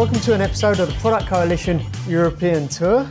Welcome to an episode of the Product Coalition European Tour.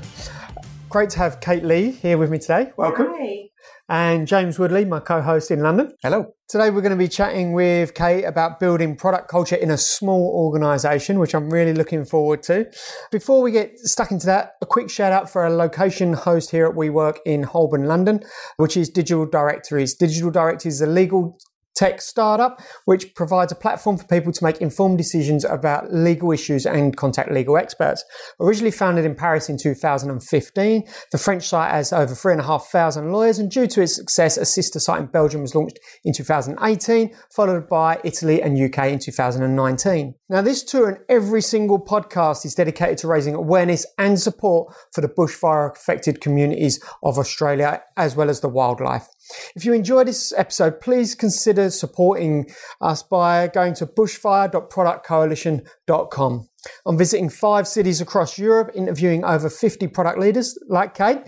Great to have Kate Lee here with me today. Welcome. Hi. And James Woodley, my co host in London. Hello. Today we're going to be chatting with Kate about building product culture in a small organisation, which I'm really looking forward to. Before we get stuck into that, a quick shout out for a location host here at WeWork in Holborn, London, which is Digital Directories. Digital Directories is a legal tech startup which provides a platform for people to make informed decisions about legal issues and contact legal experts. Originally founded in Paris in 2015, the French site has over 3,500 lawyers, and due to its success, a sister site in Belgium was launched in 2018, followed by Italy and UK in 2019. Now, this tour and every single podcast is dedicated to raising awareness and support for the bushfire affected communities of Australia as well as the wildlife. If you enjoyed this episode, please consider supporting us by going to bushfire.productcoalition.com. I'm visiting five cities across Europe, interviewing over 50 product leaders like Kate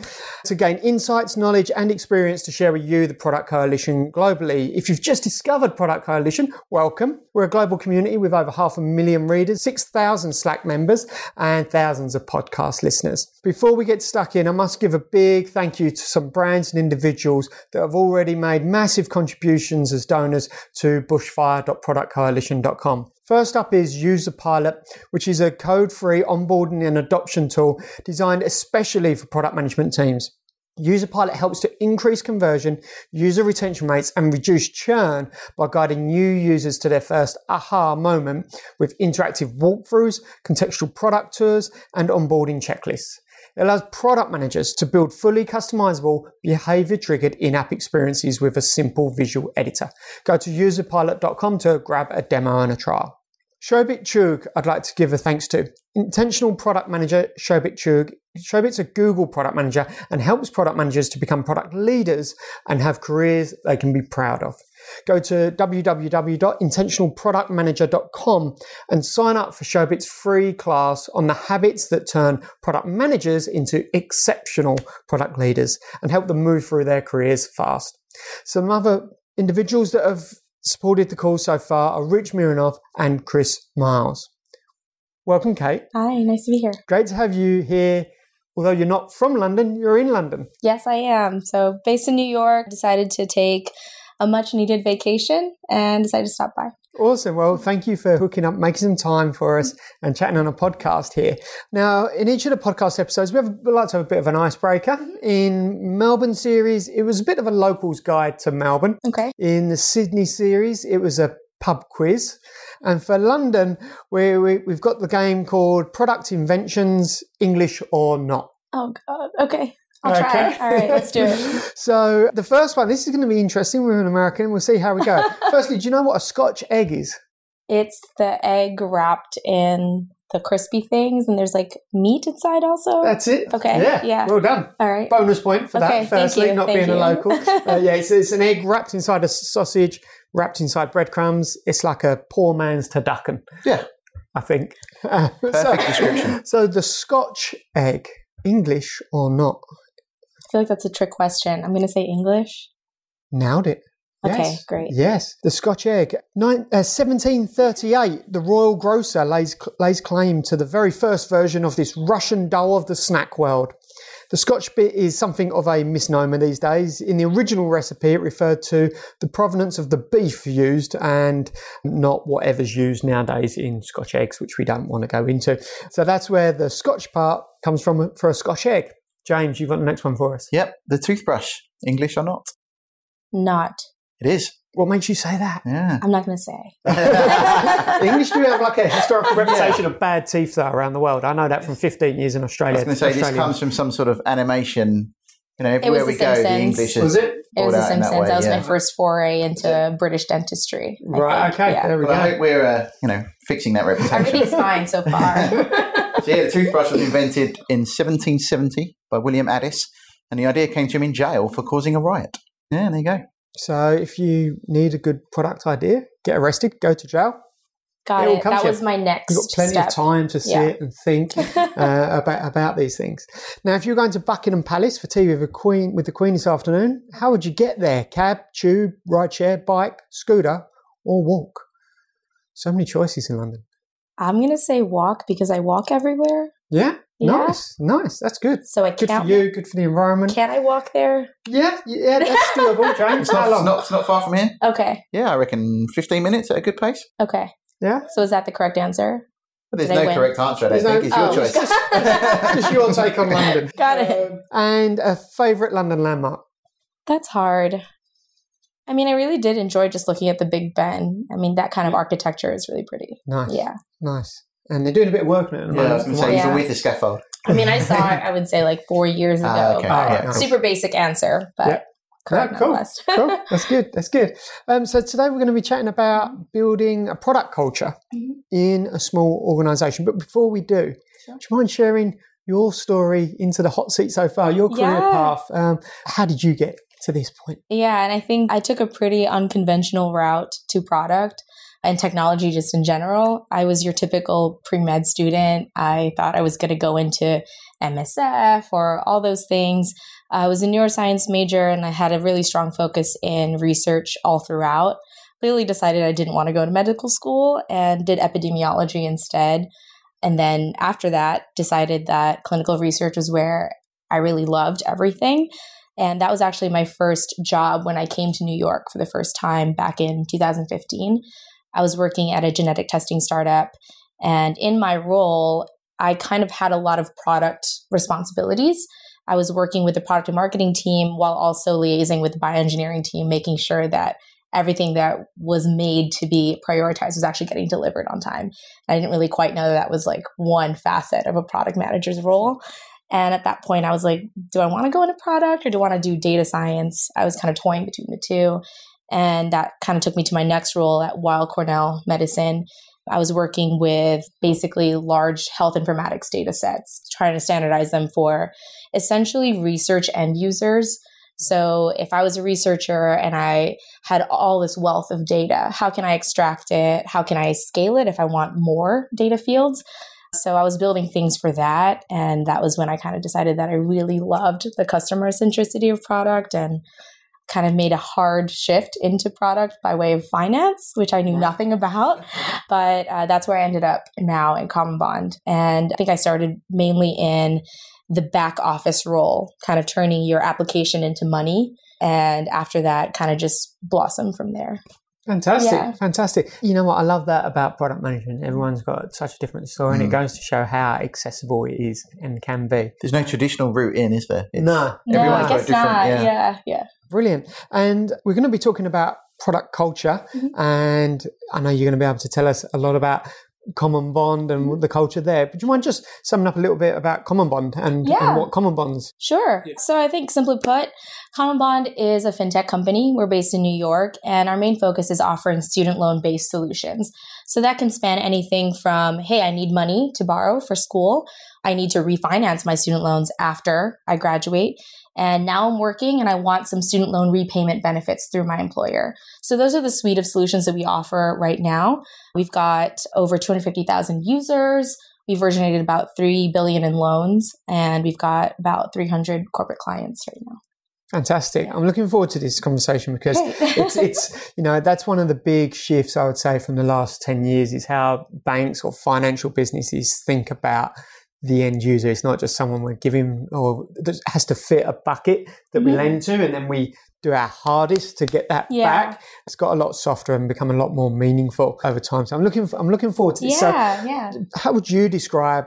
to gain insights, knowledge, and experience to share with you the Product Coalition globally. If you've just discovered Product Coalition, welcome. We're a global community with over half a million readers, 6,000 Slack members, and thousands of podcast listeners. Before we get stuck in, I must give a big thank you to some brands and individuals that have already made massive contributions as donors to bushfire.productcoalition.com. First up is UserPilot, which is a code free onboarding and adoption tool designed especially for product management teams. UserPilot helps to increase conversion, user retention rates, and reduce churn by guiding new users to their first aha moment with interactive walkthroughs, contextual product tours, and onboarding checklists. It allows product managers to build fully customizable, behavior triggered in app experiences with a simple visual editor. Go to userpilot.com to grab a demo and a trial. Shobhit Chugh, I'd like to give a thanks to. Intentional product manager Shobhit Chugh. Shobhit's a Google product manager and helps product managers to become product leaders and have careers they can be proud of. Go to www.intentionalproductmanager.com and sign up for Shobhit's free class on the habits that turn product managers into exceptional product leaders and help them move through their careers fast. Some other individuals that have supported the call so far are Rich Mironov and Chris Miles. Welcome, Kate. Hi, nice to be here. Great to have you here. Although you're not from London, you're in London. Yes, I am. So, based in New York, decided to take a much needed vacation and decided to stop by. Awesome. Well, thank you for hooking up, making some time for us and chatting on a podcast here. Now, in each of the podcast episodes, we, have, we like to have a bit of an icebreaker. Mm-hmm. In Melbourne series, it was a bit of a locals guide to Melbourne. Okay. In the Sydney series, it was a pub quiz. And for London, we, we, we've got the game called Product Inventions, English or Not. Oh, God. Okay. I'll try. Okay. All right, let's do it. So the first one, this is going to be interesting. We're an American. We'll see how we go. Firstly, do you know what a Scotch egg is? It's the egg wrapped in the crispy things, and there's like meat inside also. That's it. Okay, Yeah. yeah. Well done. All right. Bonus point for Okay, that. thank Firstly, you, not thank being a local. uh, yeah, it's, it's an egg wrapped inside a sausage, wrapped inside breadcrumbs. It's like a poor man's turducken, Yeah. I think. Uh, Perfect so, description. So the Scotch egg, English or not? I feel like that's a trick question. I'm going to say English. Nailed it. Okay, great. Yes, the Scotch egg. Nine, uh, 1738, the royal grocer lays, lays claim to the very first version of this Russian doll of the snack world. The Scotch bit is something of a misnomer these days. In the original recipe, it referred to the provenance of the beef used and not whatever's used nowadays in Scotch eggs, which we don't want to go into. So that's where the Scotch part comes from for a Scotch egg. James, you've got the next one for us. Yep. The toothbrush. English or not? Not. It is. What makes you say that? Yeah. I'm not going to say. English do have like a historical reputation of bad teeth though around the world. I know that from 15 years in Australia. I Australia. was going to say this comes from some sort of animation. You know, everywhere was we The go, the Simpsons. English is Was it? It was The out in that Simpsons. That, was yeah. my first foray into British dentistry. I Right, think. okay, Yeah. there we Well, I go. hope we're, uh, you know, fixing that reputation. Everything's fine so far. so yeah, the toothbrush was invented in 1770 by William Addis, and the idea came to him in jail for causing a riot. Yeah, there you go. So if you need a good product idea, get arrested, go to jail. Got It it. That you. was my next You've got plenty step. of time to sit Yeah. and think uh, about about these things. Now, if you're going to Buckingham Palace for tea with the Queen with the Queen this afternoon, how would you get there? Cab, tube, rideshare, bike, scooter, or walk? So many choices in London. I'm going to say walk because I walk everywhere. Yeah, Yeah. nice, nice. That's good. So I Good for you. Good for the environment. Can I walk there? Yeah, yeah, that's doable, James. It's How not, it's long? not, it's not far from here. Okay. Yeah, I reckon 15 minutes at a good pace. Okay. Yeah. So is that the correct answer? But there's Did I no win? correct answer, I don't There's no- think. It's your oh. choice. Just your take on London. Got it. Um, and a favourite London landmark. That's hard. I mean, I really did enjoy just looking at the Big Ben. I mean, that kind of architecture is really pretty. Nice, Yeah. nice. And they're doing a bit of work on it. At the Yeah, I was moment. going to say, Yeah. even with the scaffold. I mean, I saw it, I would say, like four years ago. Ah, okay. but Yeah. Super basic answer, but Yeah. cool. cool. That's good. That's good. Um, so today we're going to be chatting about building a product culture Mhm. in a small organisation. But before we do, Sure. do you mind sharing your story into the hot seat so far, your career Yeah. path? Um, how did you get to this point? Yeah, and I think I took a pretty unconventional route to product and technology just in general. I was your typical pre med student. I thought I was going to go into MSF or all those things. I was a neuroscience major and I had a really strong focus in research all throughout. Clearly decided I didn't want to go to medical school and did epidemiology instead. And then after that, decided that clinical research was where I really loved everything. And that was actually my first job when I came to New York for the first time back in 2015. I was working at a genetic testing startup. And in my role, I kind of had a lot of product responsibilities. I was working with the product and marketing team while also liaising with the bioengineering team, making sure that everything that was made to be prioritized was actually getting delivered on time. I didn't really quite know that, that was like one facet of a product manager's role. And at that point, I was like, do I want to go into product or do I want to do data science? I was kind of toying between the two. And that kind of took me to my next role at Weill Cornell Medicine. I was working with basically large health informatics data sets, trying to standardize them for essentially research end users. So if I was a researcher and I had all this wealth of data, how can I extract it? How can I scale it if I want more data fields? So I was building things for that. And that was when I kind of decided that I really loved the customer centricity of product and kind of made a hard shift into product by way of finance, which I knew nothing about. But uh, that's where I ended up now in Common Bond. And I think I started mainly in the back office role, kind of turning your application into money. And after that, kind of just blossom from there. Fantastic, Yeah. fantastic. You know what? I love that about product management. Everyone's got such a different story, and it Mm. goes to show how accessible it is and can be. There's no traditional route in, is there? It's- No, No, I Everyone's guess different- not. yeah. yeah, yeah. Brilliant. And we're going to be talking about product culture. Mhm. And I know you're going to be able to tell us a lot about Common Bond and Mm-hmm. the culture there. But do you mind just summing up a little bit about Common Bond and, Yeah. and what Common Bonds? Sure. So I think simply put, Common Bond is a fintech company. We're based in New York, and our main focus is offering student loan based solutions. So that can span anything from, hey, I need money to borrow for school. I need to refinance my student loans after I graduate. And now I'm working and I want some student loan repayment benefits through my employer. So those are the suite of solutions that we offer right now. We've got over 250,000 users. We've originated about 3 billion in loans and we've got about 300 corporate clients right now. Fantastic. I'm looking forward to this conversation because it's, it's, you know, that's one of the big shifts I would say from the last 10 years is how banks or financial businesses think about the end user. It's not just someone we're giving or that has to fit a bucket that we lend mm-hmm. to and then we do our hardest to get that Yeah. back. It's got a lot softer and become a lot more meaningful over time. So I'm looking, for, I'm looking forward to this. So yeah, yeah. how would you describe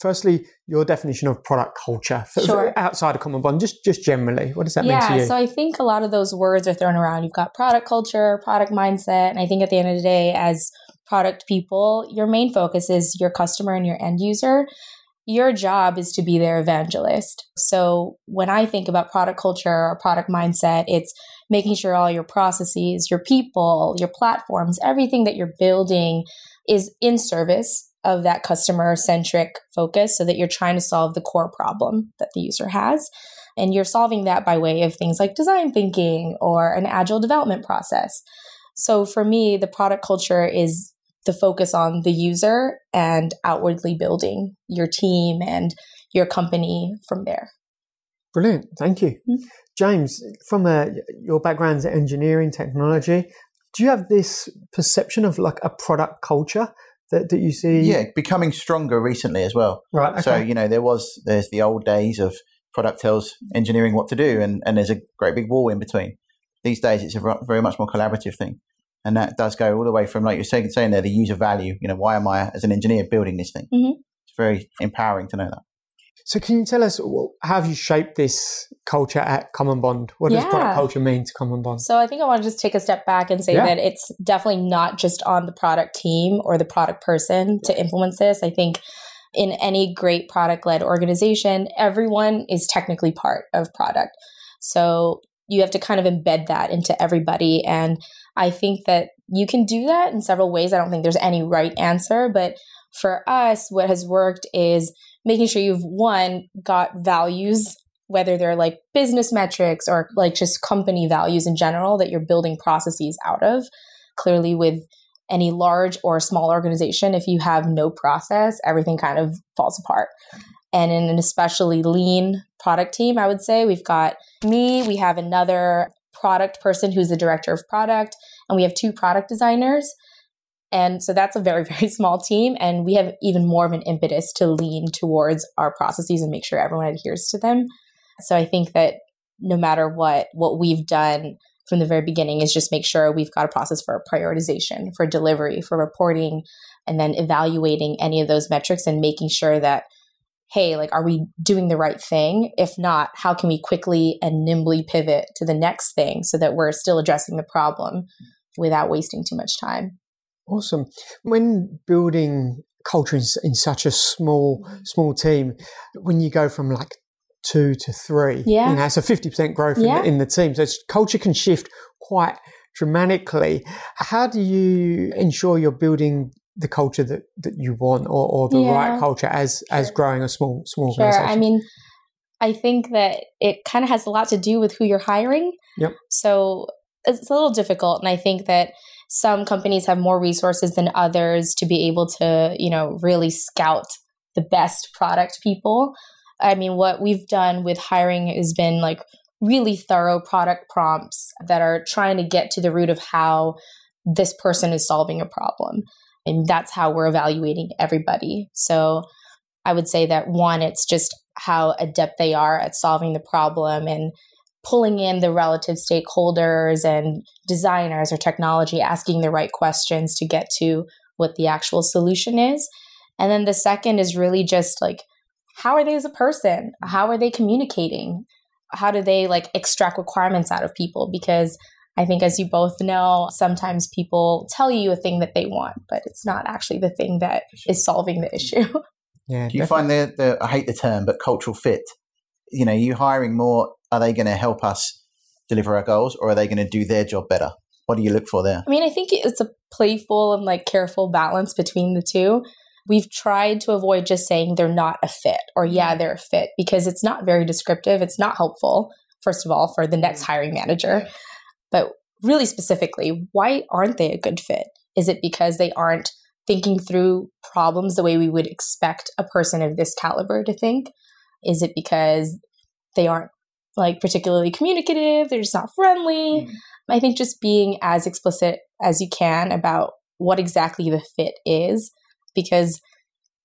firstly your definition of product culture for, Sure. outside of common bond just just generally what does that mean to Yeah, you so I think a lot of those words are thrown around. You've got product culture, product mindset, and I think at the end of the day, as product people, your main focus is your customer and your end user. Your job is to be their evangelist. So when I think about product culture or product mindset, it's making sure all your processes, your people, your platforms, everything that you're building is in service of that customer centric focus so that you're trying to solve the core problem that the user has. And you're solving that by way of things like design thinking or an agile development process. So for me, the product culture is the focus on the user and outwardly building your team and your company from there. brilliant thank you Mhm. james from a, your background's engineering technology do you have this perception of like a product culture that, that you see? Yeah, becoming stronger recently as well. Right. Okay. So, you know, there was, there's the old days of product tells engineering what to do, and, and there's a great big wall in between. These days, it's a very much more collaborative thing. And that does go all the way from, like you're saying, saying there, the user value. You know, why am I, as an engineer, building this thing? Mhm. It's very empowering to know that. So, can you tell us how have you shaped this culture at Common Bond? What does product culture mean to Common Bond? So I think I want to just take a step back and say Yeah. that it's definitely not just on the product team or the product person to implement this. I think in any great product led organization, everyone is technically part of product. So you have to kind of embed that into everybody. And I think that you can do that in several ways. I don't think there's any right answer, but for us, what has worked is making sure you've one got values whether they're like business metrics or like just company values in general that you're building processes out of. Clearly, with any large or small organization, if you have no process, everything kind of falls apart. And in an especially lean product team, I would say we've got me, we have another product person who's the director of product, and we have two product designers. And so that's a very, very small team. And we have even more of an impetus to lean towards our processes and make sure everyone adheres to them. So I think that no matter what, what we've done from the very beginning is just make sure we've got a process for prioritization, for delivery, for reporting, and then evaluating any of those metrics and making sure that, hey, like, are we doing the right thing? If not, how can we quickly and nimbly pivot to the next thing so that we're still addressing the problem without wasting too much time? Awesome. When building culture in, in such a small mm-hmm. small team, when you go from like two to three, Yeah. you know, it's a fifty percent growth in, the, in the team. So it's, culture can shift quite dramatically. How do you ensure you're building the culture that, that you want, or, or the Yeah. right culture as as growing a small small Sure. organization? I mean, I think that it kind of has a lot to do with who you're hiring. Yep. So it's a little difficult. And I think that some companies have more resources than others to be able to, you know, really scout the best product people. I mean, what we've done with hiring has been like really thorough product prompts that are trying to get to the root of how this person is solving a problem. And that's how we're evaluating everybody. So I would say that one, it's just how adept they are at solving the problem and pulling in the relative stakeholders and designers or technology, asking the right questions to get to what the actual solution is. And then the second is really just like, how are they as a person? How are they communicating? How do they like extract requirements out of people? Because I think, as you both know, sometimes people tell you a thing that they want, but it's not actually the thing that is solving the mm-hmm. issue. yeah, Do you definitely. find the, the, I hate the term, but cultural fit? You know, you hiring more, are they going to help us deliver our goals or are they going to do their job better? What do you look for there? I mean, I think it's a playful and like careful balance between the two. We've tried to avoid just saying they're not a fit or yeah, mm-hmm. they're a fit because it's not very descriptive. It's not helpful, first of all, for the next mm-hmm. hiring manager. But really specifically, why aren't they a good fit? Is it because they aren't thinking through problems the way we would expect a person of this caliber to think? Is it because they aren't like particularly communicative? They're just not friendly? Mm. I think just being as explicit as you can about what exactly the fit is, because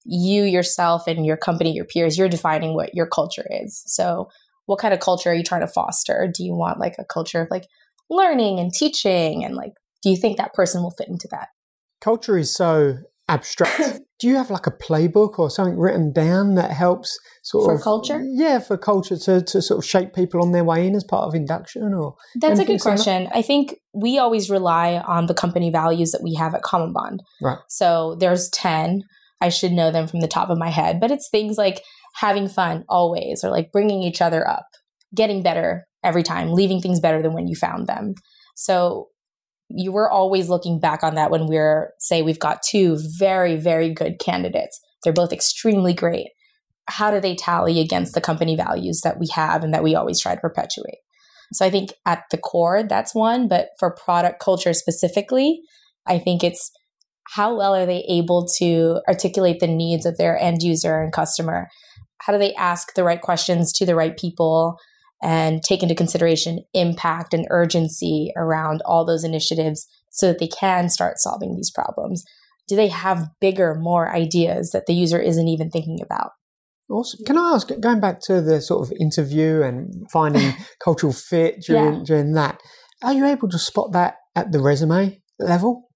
you yourself and your company, your peers, you're defining what your culture is. So, what kind of culture are you trying to foster? Do you want like a culture of like learning and teaching? And like, do you think that person will fit into that? culture is so abstract. Do you have like a playbook or something written down that helps sort of For of culture? Yeah, for culture to, to sort of shape people on their way in as part of induction or That's a good question. I think we always rely on the company values that we have at Common Bond. Right. So there's 10. I should know them from the top of my head, but it's things like having fun always or like bringing each other up, getting better every time, leaving things better than when you found them. So you were always looking back on that when we're say we've got two very very good candidates. They're both extremely great. How do they tally against the company values that we have and that we always try to perpetuate? So I think at the core, that's one. But for product culture specifically, I think it's how well are they able to articulate the needs of their end user and customer? How do they ask the right questions to the right people and take into consideration impact and urgency around all those initiatives so that they can start solving these problems? do they have bigger, more ideas that the user isn't even thinking about? Awesome. Can I ask, going back to the sort of interview and finding cultural fit during, yeah. during that, are you able to spot that at the resume level?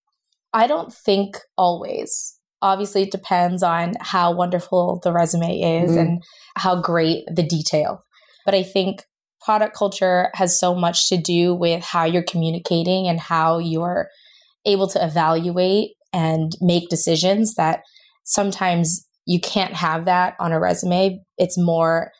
I don't think always. Obviously, it depends on how wonderful the resume is mm. and how great the detail. But I think product culture has so much to do with how you're communicating and how you're able to evaluate and make decisions that sometimes you can't have that on a resume. It's more,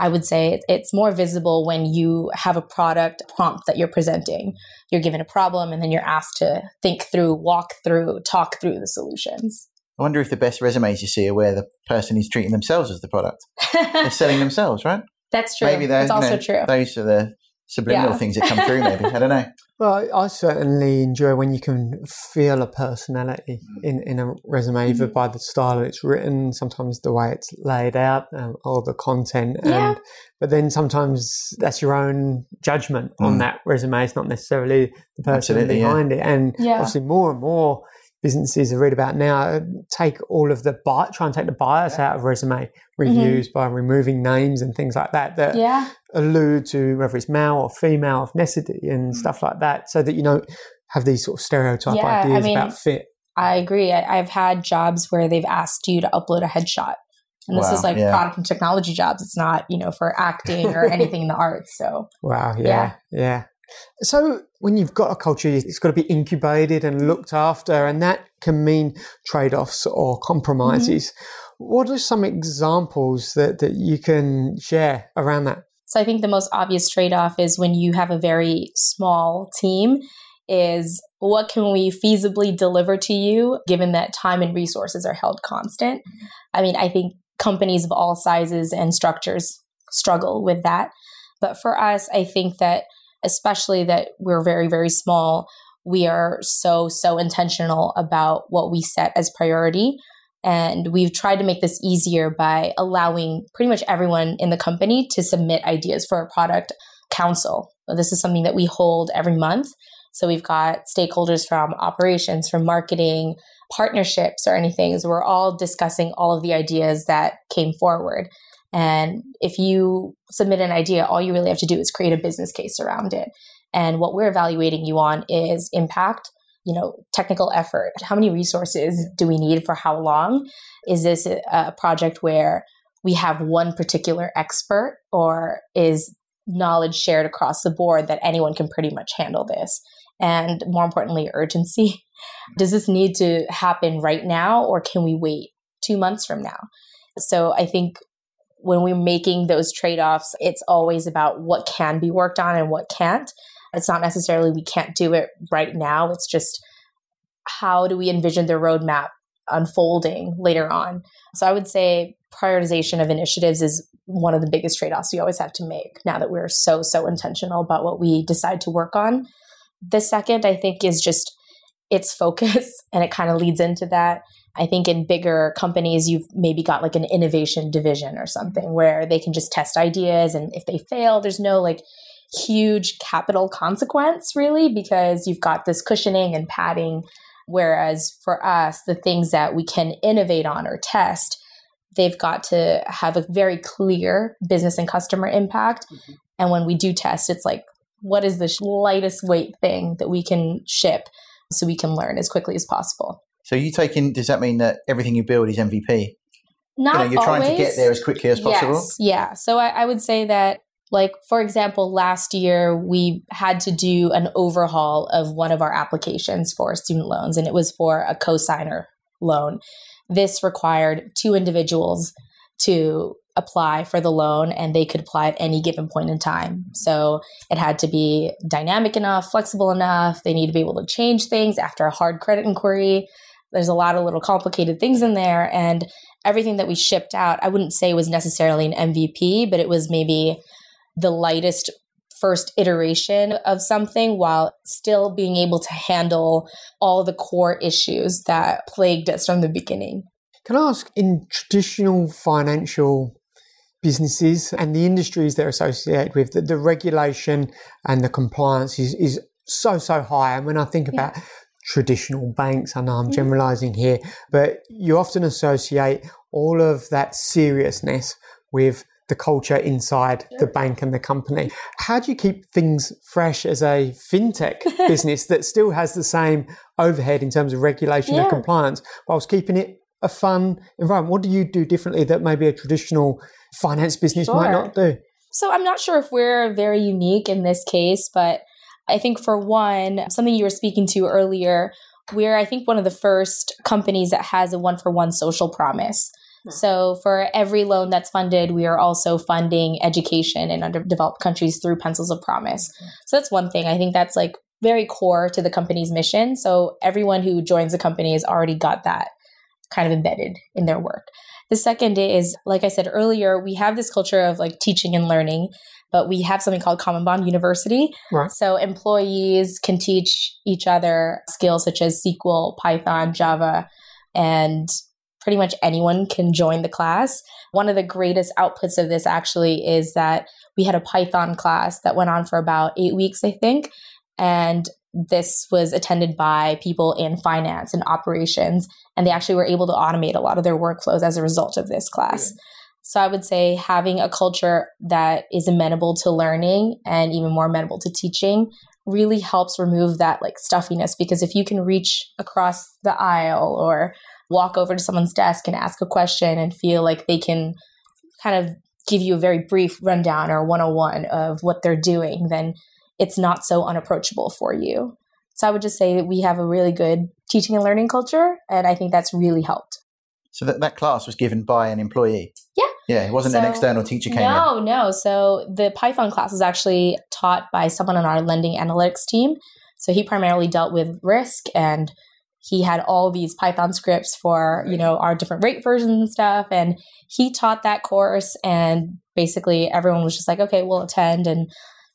I would say, it's more visible when you have a product prompt that you're presenting. You're given a problem and then you're asked to think through, walk through, talk through the solutions. I wonder if the best resumes you see are where the person is treating themselves as the product. They're selling themselves, right? That's true. Maybe that's also know, true. Those are the subliminal yeah. things that come through. Maybe I don't know. Well, I certainly enjoy when you can feel a personality in, in a resume, mm-hmm. either by the style it's written, sometimes the way it's laid out, um, or the content. Yeah. And, but then sometimes that's your own judgment mm. on that resume. It's not necessarily the person Absolutely, behind yeah. it. And yeah. obviously, more and more businesses I read about now take all of the bi- try and take the bias out of resume reviews mm-hmm. by removing names and things like that that yeah. allude to whether it's male or female ethnicity and mm-hmm. stuff like that, so that you don't have these sort of stereotype yeah, ideas I mean, about fit. I agree. I, have had jobs where they've asked you to upload a headshot. And this wow, is like yeah. product and technology jobs. It's not, you know, for acting or anything in the arts. So Wow, yeah. Yeah. So when you've got a culture, it's got to be incubated and looked after, and that can mean trade offs or compromises. Mm-hmm. What are some examples that, that you can share around that? So I think the most obvious trade off is when you have a very small team is what can we feasibly deliver to you given that time and resources are held constant. I mean, I think companies of all sizes and structures struggle with that. But for us, I think that especially that we're very, very small, we are so, so intentional about what we set as priority. And we've tried to make this easier by allowing pretty much everyone in the company to submit ideas for a product council. This is something that we hold every month. So we've got stakeholders from operations, from marketing, partnerships, or anything. So we're all discussing all of the ideas that came forward. And if you submit an idea, all you really have to do is create a business case around it. And what we're evaluating you on is impact, you know, technical effort. How many resources do we need for how long? Is this a project where we have one particular expert or is knowledge shared across the board that anyone can pretty much handle this? And more importantly, urgency. Does this need to happen right now or can we wait two months from now? So I think when we're making those trade offs, it's always about what can be worked on and what can't. It's not necessarily we can't do it right now. It's just how do we envision the roadmap unfolding later on. So I would say prioritization of initiatives is one of the biggest trade offs we always have to make now that we're so, so intentional about what we decide to work on. The second, I think, is just its focus, and it kind of leads into that. I think in bigger companies, you've maybe got like an innovation division or something where they can just test ideas. And if they fail, there's no like huge capital consequence really because you've got this cushioning and padding. Whereas for us, the things that we can innovate on or test, they've got to have a very clear business and customer impact. Mm-hmm. And when we do test, it's like, what is the lightest weight thing that we can ship so we can learn as quickly as possible? So you taking? Does that mean that everything you build is MVP? Not you know, you're always. trying to get there as quickly as possible. Yes, yeah. So I, I would say that, like for example, last year we had to do an overhaul of one of our applications for student loans, and it was for a cosigner loan. This required two individuals to apply for the loan and they could apply at any given point in time. So it had to be dynamic enough, flexible enough. They need to be able to change things after a hard credit inquiry. There's a lot of little complicated things in there. And everything that we shipped out, I wouldn't say was necessarily an MVP, but it was maybe the lightest first iteration of something while still being able to handle all the core issues that plagued us from the beginning. Can I ask, in traditional financial businesses and the industries they're associated with, the, the regulation and the compliance is, is so, so high. And when I think about yeah traditional banks. I know I'm mm-hmm. generalizing here, but you often associate all of that seriousness with the culture inside the bank and the company. How do you keep things fresh as a fintech business that still has the same overhead in terms of regulation Yeah. and compliance, whilst keeping it a fun environment? What do you do differently that maybe a traditional finance business might not do? So I'm not sure if we're very unique in this case, but I think for one, something you were speaking to earlier, we're I think one of the first companies that has a one for one social promise. Hmm. So for every loan that's funded, we are also funding education in underdeveloped countries through Pencils of Promise. Hmm. So that's one thing. I think that's like very core to the company's mission. So everyone who joins the company has already got that kind of embedded in their work. The second is, like I said earlier, we have this culture of like teaching and learning, but we have something called Common Bond University. Right. So employees can teach each other skills such as SQL, Python, Java, and pretty much anyone can join the class. One of the greatest outputs of this actually is that we had a Python class that went on for about eight weeks, I think. And this was attended by people in finance and operations, and they actually were able to automate a lot of their workflows as a result of this class. So I would say having a culture that is amenable to learning and even more amenable to teaching really helps remove that like stuffiness because if you can reach across the aisle or walk over to someone's desk and ask a question and feel like they can kind of give you a very brief rundown or 101 of what they're doing, then it's not so unapproachable for you. So I would just say that we have a really good teaching and learning culture, and I think that's really helped. So that, that class was given by an employee. Yeah. Yeah, it wasn't an external teacher came in. No, no. So the Python class was actually taught by someone on our lending analytics team. So he primarily dealt with risk and he had all these Python scripts for, you know, our different rate versions and stuff. And he taught that course and basically everyone was just like, okay, we'll attend and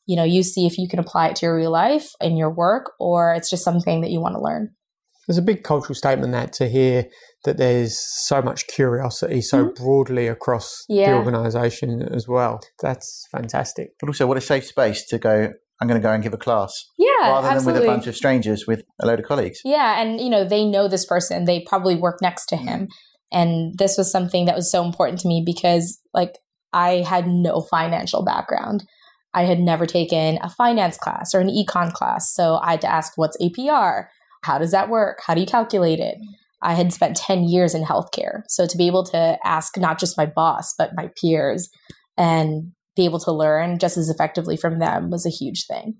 you know, you see if you can apply it to your real life in your work or it's just something that you want to learn. There's a big cultural statement that to hear that there's so much curiosity so mm-hmm. broadly across the organisation as well. That's fantastic. But also, what a safe space to go. I'm going to go and give a class Yeah, rather absolutely. than with a bunch of strangers with a load of colleagues. Yeah, and you know, they know this person. They probably work next to him. And this was something that was so important to me because like I had no financial background. I had never taken a finance class or an econ class. So I had to ask what's APR? How does that work? How do you calculate it? I had spent 10 years in healthcare. So to be able to ask not just my boss, but my peers and be able to learn just as effectively from them was a huge thing.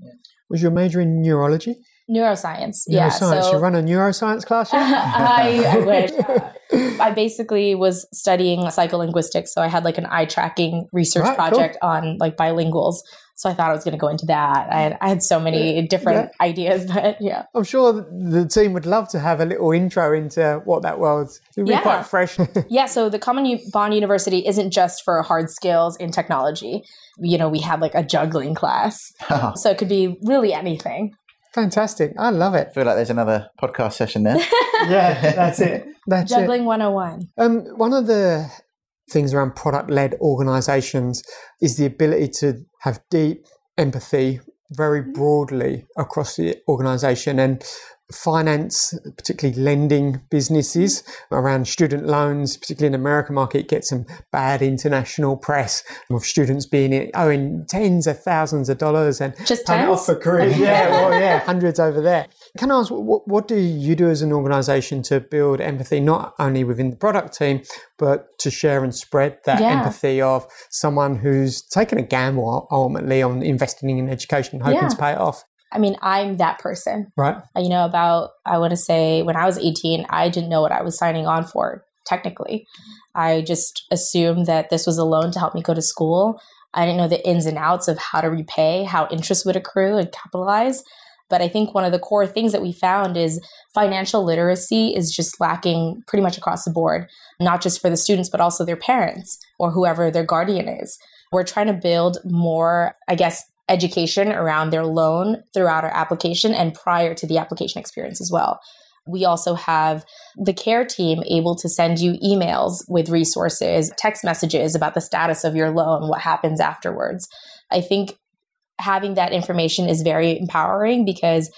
Was your major in neurology? Neuroscience. Yeah. Neuroscience. So you run a neuroscience class? I, I wish. I basically was studying psycholinguistics, so I had like an eye tracking research Right, cool. project on like bilinguals. So I thought I was going to go into that. I had, I had so many different ideas, but yeah. I'm sure the team would love to have a little intro into what that world. It would be Yeah. quite fresh. Yeah, so the Common Bond University isn't just for hard skills in technology. You know, we had like a juggling class. So it could be really anything. Fantastic. I love it. feel like there's another podcast session there. Yeah, that's it. That's it. Juggling 101. Um, one of the things around product led organizations is the ability to have deep empathy very broadly across the organization and finance, particularly lending businesses around student loans, particularly in the American market, get some bad international press of students being owing oh, tens of thousands of dollars and Just paying tens? off for careers. Yeah, well, yeah, hundreds over there. Can I ask, what, what do you do as an organization to build empathy, not only within the product team, but to share and spread that Yeah. empathy of someone who's taken a gamble ultimately on investing in education, hoping Yeah. to pay it off? I mean, I'm that person. Right. Uh, you know, about, I want to say when I was 18, I didn't know what I was signing on for technically. I just assumed that this was a loan to help me go to school. I didn't know the ins and outs of how to repay, how interest would accrue and capitalize. But I think one of the core things that we found is financial literacy is just lacking pretty much across the board, not just for the students, but also their parents or whoever their guardian is. We're trying to build more, I guess, education around their loan throughout our application and prior to the application experience as well. We also have the care team able to send you emails with resources, text messages about the status of your loan, what happens afterwards. I think having that information is very empowering because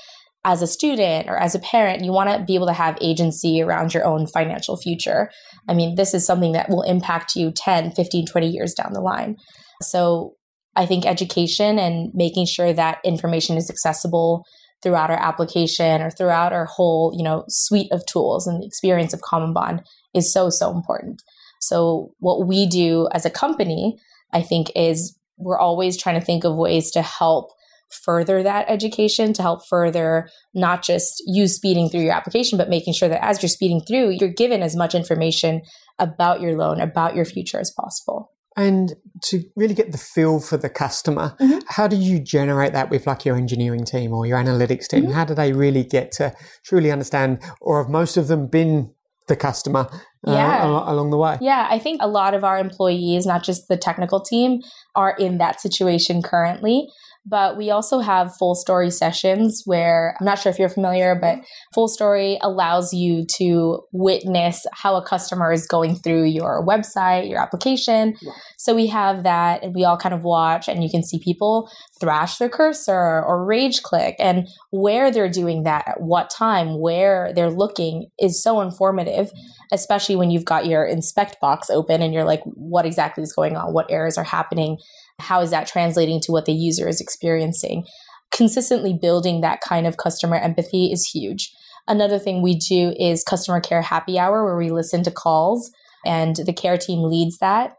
as a student or as a parent, you want to be able to have agency around your own financial future. I mean, this is something that will impact you 10, 15, 20 years down the line. So I think education and making sure that information is accessible throughout our application or throughout our whole, you know, suite of tools and the experience of Common Bond is so, so important. So what we do as a company, I think is we're always trying to think of ways to help further that education to help further not just you speeding through your application, but making sure that as you're speeding through, you're given as much information about your loan, about your future as possible. And to really get the feel for the customer, mm-hmm. how do you generate that with like your engineering team or your analytics team? Mm-hmm. How do they really get to truly understand, or have most of them been the customer uh, yeah. along the way? Yeah, I think a lot of our employees, not just the technical team, are in that situation currently. But we also have full story sessions where I'm not sure if you're familiar, but full story allows you to witness how a customer is going through your website, your application. Yeah. So we have that and we all kind of watch and you can see people thrash their cursor or rage click and where they're doing that at what time, where they're looking is so informative, especially when you've got your inspect box open and you're like, what exactly is going on? What errors are happening? How is that translating to what the user is experiencing? Consistently building that kind of customer empathy is huge. Another thing we do is customer care happy hour where we listen to calls and the care team leads that.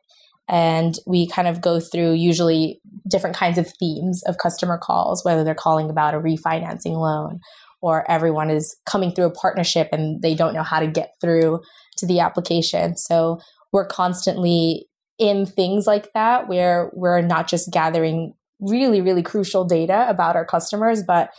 And we kind of go through usually different kinds of themes of customer calls, whether they're calling about a refinancing loan or everyone is coming through a partnership and they don't know how to get through to the application. So we're constantly in things like that where we're not just gathering really, really crucial data about our customers, but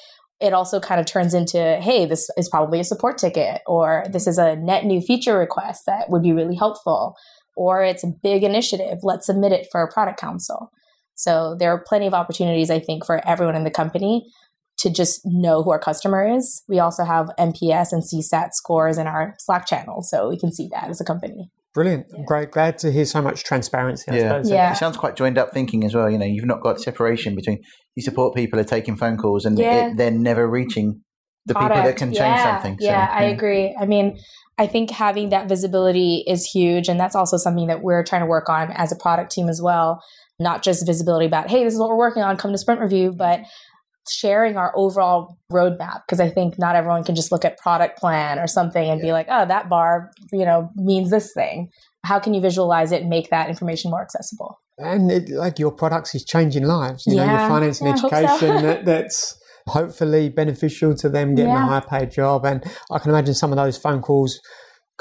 it also kind of turns into, hey, this is probably a support ticket, or this is a net new feature request that would be really helpful, or it's a big initiative. Let's submit it for a product council. So there are plenty of opportunities, I think, for everyone in the company to just know who our customer is. We also have NPS and CSAT scores in our Slack channel, so we can see that as a company. Brilliant. Yeah. Great. Glad to hear so much transparency. I yeah. yeah. It sounds quite joined up thinking as well. You know, you've not got separation between you support people are taking phone calls and yeah. it, they're never reaching the Product. people that can change yeah. something. So, yeah, I agree. I mean, I think having that visibility is huge. And that's also something that we're trying to work on as a product team as well. Not just visibility about, hey, this is what we're working on, come to sprint review, but sharing our overall roadmap because I think not everyone can just look at product plan or something and yeah. be like, oh, that bar, you know, means this thing. How can you visualize it and make that information more accessible? And it, like your products is changing lives. You yeah. know, your finance and yeah, education so. that, that's hopefully beneficial to them getting a high paid job. And I can imagine some of those phone calls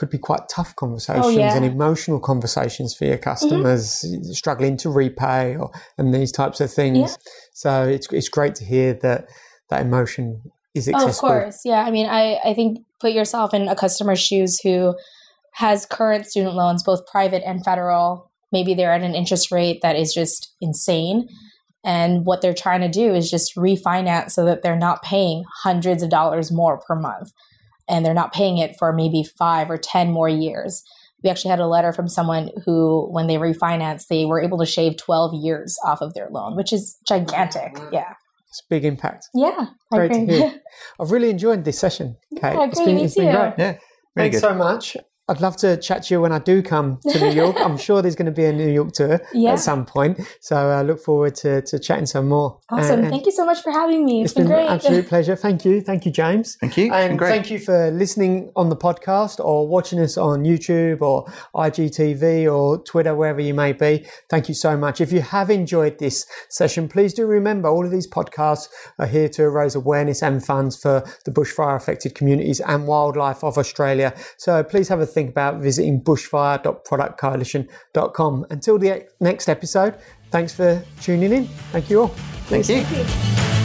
could be quite tough conversations oh, yeah. and emotional conversations for your mm-hmm. customers mm-hmm. struggling to repay or and these types of things. Yeah. So it's it's great to hear that that emotion is accessible. Oh, of course, yeah. I mean, I I think put yourself in a customer's shoes who has current student loans, both private and federal. Maybe they're at an interest rate that is just insane. And what they're trying to do is just refinance so that they're not paying hundreds of dollars more per month and they're not paying it for maybe five or 10 more years. We actually had a letter from someone who, when they refinanced, they were able to shave 12 years off of their loan, which is gigantic. Yeah. It's a big impact. Yeah. Great to hear. I've really enjoyed this session, Kate. Yeah, it's been, it's been great. Yeah. Really Thanks good. so much. I'd love to chat to you when I do come to New York. I'm sure there's going to be a New York tour yeah. at some point. So I look forward to, to chatting some more. Awesome. And, thank you so much for having me. it's, it's been, been, great. an absolute pleasure. Thank you. Thank you, James. Thank you. And thank you for listening on the podcast or watching us on YouTube or IGTV or Twitter, wherever you may be. Thank you so much. If you have enjoyed this session, please do remember all of these podcasts are here to raise awareness and funds for the bushfire affected communities and wildlife of Australia. So please have a think about visiting bushfire.productcoalition.com. Until the next episode, thanks for tuning in. Thank you all. Thank you. Thank you.